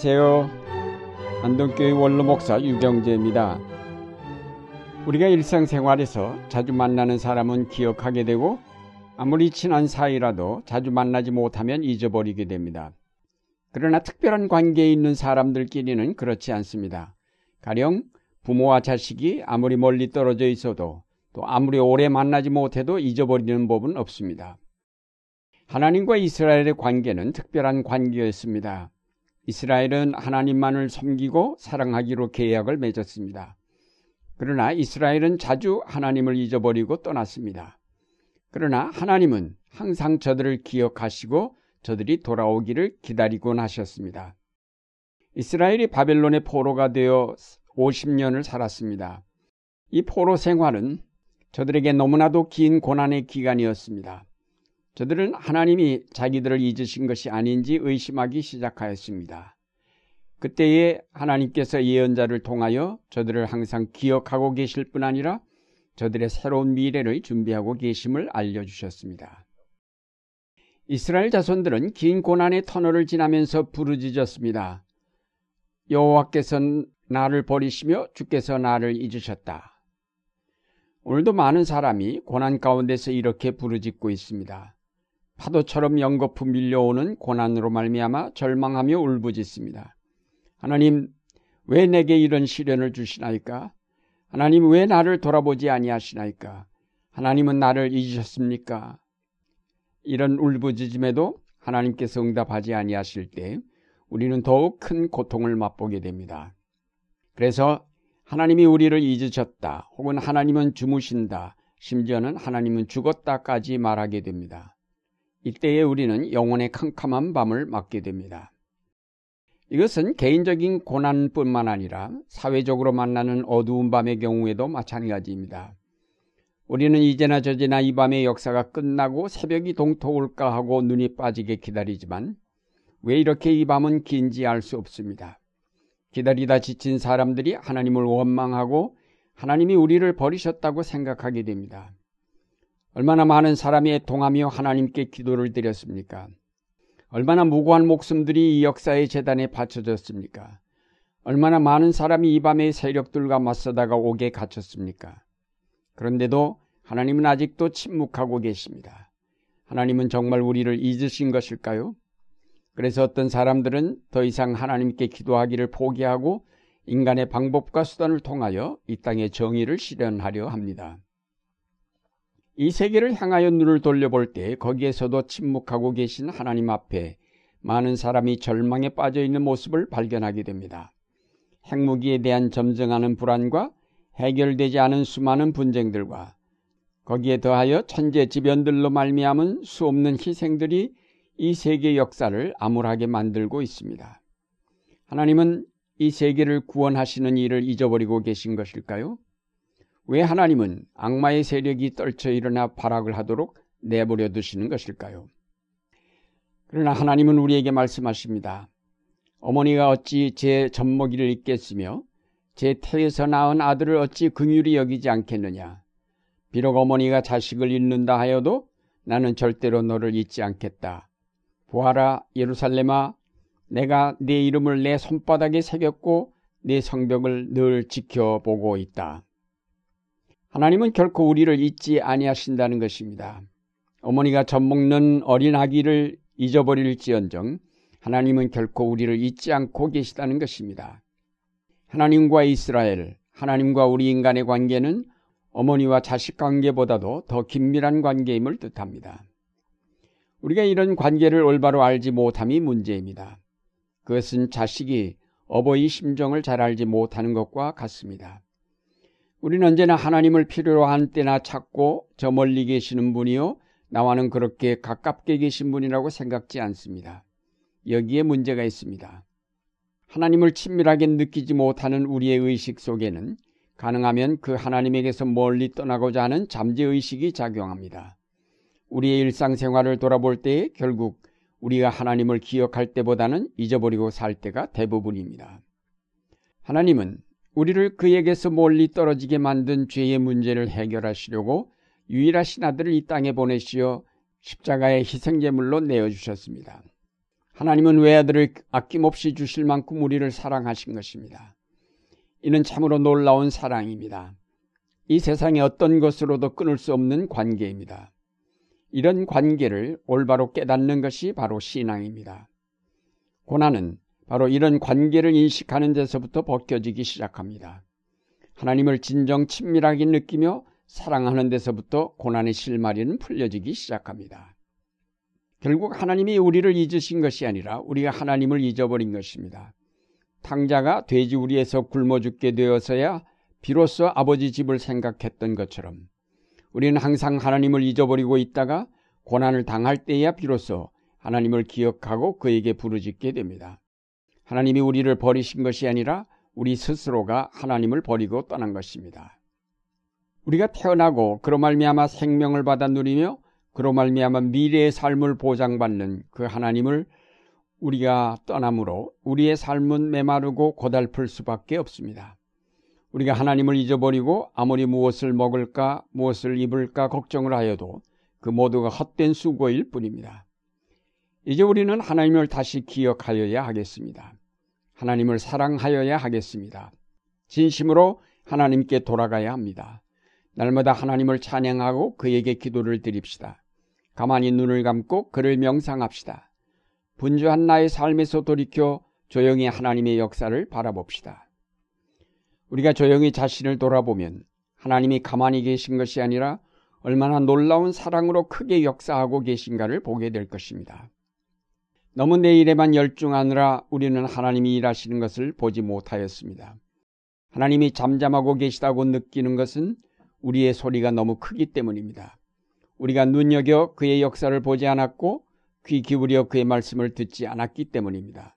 안녕하세요. 안동교회 원로 목사 유경재입니다. 우리가 일상생활에서 자주 만나는 사람은 기억하게 되고 아무리 친한 사이라도 자주 만나지 못하면 잊어버리게 됩니다. 그러나 특별한 관계에 있는 사람들끼리는 그렇지 않습니다. 가령 부모와 자식이 아무리 멀리 떨어져 있어도 또 아무리 오래 만나지 못해도 잊어버리는 법은 없습니다. 하나님과 이스라엘의 관계는 특별한 관계였습니다. 이스라엘은 하나님만을 섬기고 사랑하기로 계약을 맺었습니다. 그러나 이스라엘은 자주 하나님을 잊어버리고 떠났습니다. 그러나 하나님은 항상 저들을 기억하시고 저들이 돌아오기를 기다리곤 하셨습니다. 이스라엘이 바벨론의 포로가 되어 50년을 살았습니다. 이 포로 생활은 저들에게 너무나도 긴 고난의 기간이었습니다. 저들은 하나님이 자기들을 잊으신 것이 아닌지 의심하기 시작하였습니다. 그때에 하나님께서 예언자를 통하여 저들을 항상 기억하고 계실 뿐 아니라 저들의 새로운 미래를 준비하고 계심을 알려주셨습니다. 이스라엘 자손들은 긴 고난의 터널을 지나면서 부르짖었습니다. 여호와께서 나를 버리시며 주께서 나를 잊으셨다. 오늘도 많은 사람이 고난 가운데서 이렇게 부르짖고 있습니다. 파도처럼 연거푸 밀려오는 고난으로 말미암아 절망하며 울부짖습니다. 하나님 왜 내게 이런 시련을 주시나이까? 하나님 왜 나를 돌아보지 아니하시나이까? 하나님은 나를 잊으셨습니까? 이런 울부짖음에도 하나님께서 응답하지 아니하실 때 우리는 더욱 큰 고통을 맛보게 됩니다. 그래서 하나님이 우리를 잊으셨다 혹은 하나님은 주무신다 심지어는 하나님은 죽었다까지 말하게 됩니다. 이때에 우리는 영혼의 캄캄한 밤을 맞게 됩니다. 이것은 개인적인 고난뿐만 아니라 사회적으로 만나는 어두운 밤의 경우에도 마찬가지입니다. 우리는 이제나 저제나 이 밤의 역사가 끝나고 새벽이 동토올까 하고 눈이 빠지게 기다리지만 왜 이렇게 이 밤은 긴지 알 수 없습니다. 기다리다 지친 사람들이 하나님을 원망하고 하나님이 우리를 버리셨다고 생각하게 됩니다. 얼마나 많은 사람이 애통하며 하나님께 기도를 드렸습니까? 얼마나 무고한 목숨들이 이 역사의 재단에 바쳐졌습니까? 얼마나 많은 사람이 이 밤의 세력들과 맞서다가 옥에 갇혔습니까? 그런데도 하나님은 아직도 침묵하고 계십니다. 하나님은 정말 우리를 잊으신 것일까요? 그래서 어떤 사람들은 더 이상 하나님께 기도하기를 포기하고 인간의 방법과 수단을 통하여 이 땅의 정의를 실현하려 합니다. 이 세계를 향하여 눈을 돌려볼 때 거기에서도 침묵하고 계신 하나님 앞에 많은 사람이 절망에 빠져 있는 모습을 발견하게 됩니다. 핵무기에 대한 점증하는 불안과 해결되지 않은 수많은 분쟁들과 거기에 더하여 천재지변들로 말미암은 수없는 희생들이 이 세계 역사를 암울하게 만들고 있습니다. 하나님은 이 세계를 구원하시는 일을 잊어버리고 계신 것일까요? 왜 하나님은 악마의 세력이 떨쳐 일어나 발악을 하도록 내버려 두시는 것일까요? 그러나 하나님은 우리에게 말씀하십니다. 어머니가 어찌 제 젖먹이를 잊겠으며 제 태에서 낳은 아들을 어찌 긍휼히 여기지 않겠느냐. 비록 어머니가 자식을 잃는다 하여도 나는 절대로 너를 잊지 않겠다. 보아라 예루살렘아 내가 네 이름을 내 손바닥에 새겼고 네 성벽을 늘 지켜보고 있다. 하나님은 결코 우리를 잊지 아니하신다는 것입니다. 어머니가 젖 먹는 어린 아기를 잊어버릴지언정 하나님은 결코 우리를 잊지 않고 계시다는 것입니다. 하나님과 이스라엘, 하나님과 우리 인간의 관계는 어머니와 자식 관계보다도 더 긴밀한 관계임을 뜻합니다. 우리가 이런 관계를 올바로 알지 못함이 문제입니다. 그것은 자식이 어버이 심정을 잘 알지 못하는 것과 같습니다. 우리는 언제나 하나님을 필요로 한 때나 찾고 저 멀리 계시는 분이요. 나와는 그렇게 가깝게 계신 분이라고 생각지 않습니다. 여기에 문제가 있습니다. 하나님을 친밀하게 느끼지 못하는 우리의 의식 속에는 가능하면 그 하나님에게서 멀리 떠나고자 하는 잠재의식이 작용합니다. 우리의 일상생활을 돌아볼 때 결국 우리가 하나님을 기억할 때보다는 잊어버리고 살 때가 대부분입니다. 하나님은 우리를 그에게서 멀리 떨어지게 만든 죄의 문제를 해결하시려고 유일하신 아들을 이 땅에 보내시어 십자가의 희생제물로 내어주셨습니다. 하나님은 외아들을 아낌없이 주실 만큼 우리를 사랑하신 것입니다. 이는 참으로 놀라운 사랑입니다. 이 세상의 어떤 것으로도 끊을 수 없는 관계입니다. 이런 관계를 올바로 깨닫는 것이 바로 신앙입니다. 고난은 바로 이런 관계를 인식하는 데서부터 벗겨지기 시작합니다. 하나님을 진정 친밀하게 느끼며 사랑하는 데서부터 고난의 실마리는 풀려지기 시작합니다. 결국 하나님이 우리를 잊으신 것이 아니라 우리가 하나님을 잊어버린 것입니다. 탕자가 돼지 우리에서 굶어 죽게 되어서야 비로소 아버지 집을 생각했던 것처럼 우리는 항상 하나님을 잊어버리고 있다가 고난을 당할 때야 비로소 하나님을 기억하고 그에게 부르짖게 됩니다. 하나님이 우리를 버리신 것이 아니라 우리 스스로가 하나님을 버리고 떠난 것입니다. 우리가 태어나고 그로 말미암아 생명을 받아 누리며 그로 말미암아 미래의 삶을 보장받는 그 하나님을 우리가 떠남으로 우리의 삶은 메마르고 고달플 수밖에 없습니다. 우리가 하나님을 잊어버리고 아무리 무엇을 먹을까 무엇을 입을까 걱정을 하여도 그 모두가 헛된 수고일 뿐입니다. 이제 우리는 하나님을 다시 기억하여야 하겠습니다. 하나님을 사랑하여야 하겠습니다. 진심으로 하나님께 돌아가야 합니다. 날마다 하나님을 찬양하고 그에게 기도를 드립시다. 가만히 눈을 감고 그를 명상합시다. 분주한 나의 삶에서 돌이켜 조용히 하나님의 역사를 바라봅시다. 우리가 조용히 자신을 돌아보면 하나님이 가만히 계신 것이 아니라 얼마나 놀라운 사랑으로 크게 역사하고 계신가를 보게 될 것입니다. 너무 내 일에만 열중하느라 우리는 하나님이 일하시는 것을 보지 못하였습니다. 하나님이 잠잠하고 계시다고 느끼는 것은 우리의 소리가 너무 크기 때문입니다. 우리가 눈여겨 그의 역사를 보지 않았고 귀 기울여 그의 말씀을 듣지 않았기 때문입니다.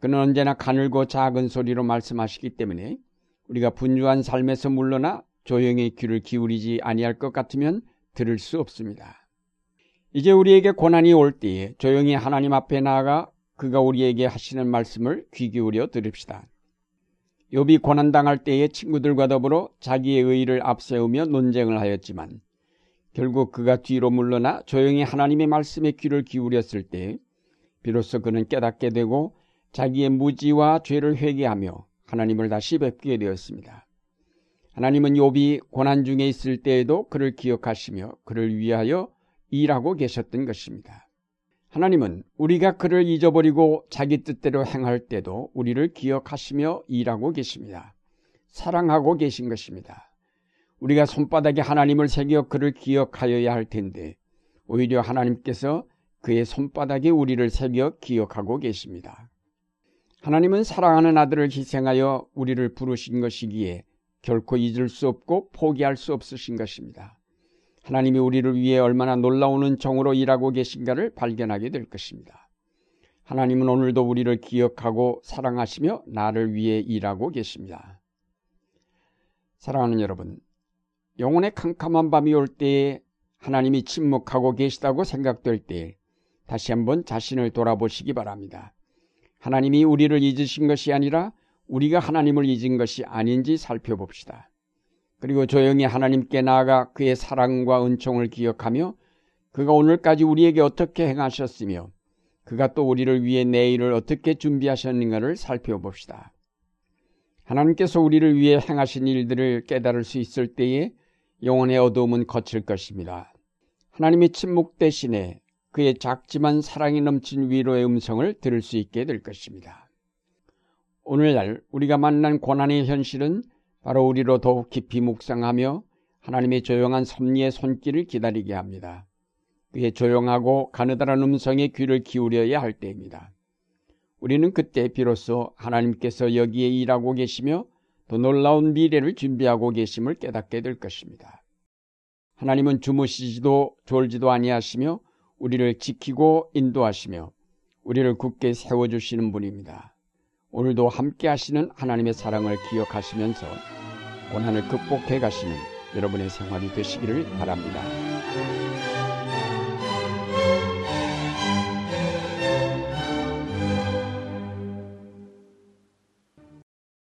그는 언제나 가늘고 작은 소리로 말씀하시기 때문에 우리가 분주한 삶에서 물러나 조용히 귀를 기울이지 아니할 것 같으면 들을 수 없습니다. 이제 우리에게 고난이 올 때에 조용히 하나님 앞에 나아가 그가 우리에게 하시는 말씀을 귀 기울여 들읍시다. 욥이 고난 당할 때에 친구들과 더불어 자기의 의의를 앞세우며 논쟁을 하였지만 결국 그가 뒤로 물러나 조용히 하나님의 말씀에 귀를 기울였을 때 비로소 그는 깨닫게 되고 자기의 무지와 죄를 회개하며 하나님을 다시 뵙게 되었습니다. 하나님은 욥이 고난 중에 있을 때에도 그를 기억하시며 그를 위하여 일하고 계셨던 것입니다. 하나님은 우리가 그를 잊어버리고 자기 뜻대로 행할 때도 우리를 기억하시며 일하고 계십니다. 사랑하고 계신 것입니다. 우리가 손바닥에 하나님을 새겨 그를 기억하여야 할 텐데 오히려 하나님께서 그의 손바닥에 우리를 새겨 기억하고 계십니다. 하나님은 사랑하는 아들을 희생하여 우리를 부르신 것이기에 결코 잊을 수 없고 포기할 수 없으신 것입니다. 하나님이 우리를 위해 얼마나 놀라운 정으로 일하고 계신가를 발견하게 될 것입니다. 하나님은 오늘도 우리를 기억하고 사랑하시며 나를 위해 일하고 계십니다. 사랑하는 여러분, 영혼의 캄캄한 밤이 올 때에 하나님이 침묵하고 계시다고 생각될 때 다시 한번 자신을 돌아보시기 바랍니다. 하나님이 우리를 잊으신 것이 아니라 우리가 하나님을 잊은 것이 아닌지 살펴봅시다. 그리고 조용히 하나님께 나아가 그의 사랑과 은총을 기억하며 그가 오늘까지 우리에게 어떻게 행하셨으며 그가 또 우리를 위해 내일을 어떻게 준비하셨는가를 살펴봅시다. 하나님께서 우리를 위해 행하신 일들을 깨달을 수 있을 때에 영혼의 어두움은 거칠 것입니다. 하나님의 침묵 대신에 그의 작지만 사랑이 넘친 위로의 음성을 들을 수 있게 될 것입니다. 오늘날 우리가 만난 고난의 현실은 바로 우리로 더욱 깊이 묵상하며 하나님의 조용한 섭리의 손길을 기다리게 합니다. 그의 조용하고 가느다란 음성에 귀를 기울여야 할 때입니다. 우리는 그때 비로소 하나님께서 여기에 일하고 계시며 더 놀라운 미래를 준비하고 계심을 깨닫게 될 것입니다. 하나님은 주무시지도 졸지도 아니하시며 우리를 지키고 인도하시며 우리를 굳게 세워주시는 분입니다. 오늘도 함께 하시는 하나님의 사랑을 기억하시면서 고난을 극복해 가시는 여러분의 생활이 되시기를 바랍니다.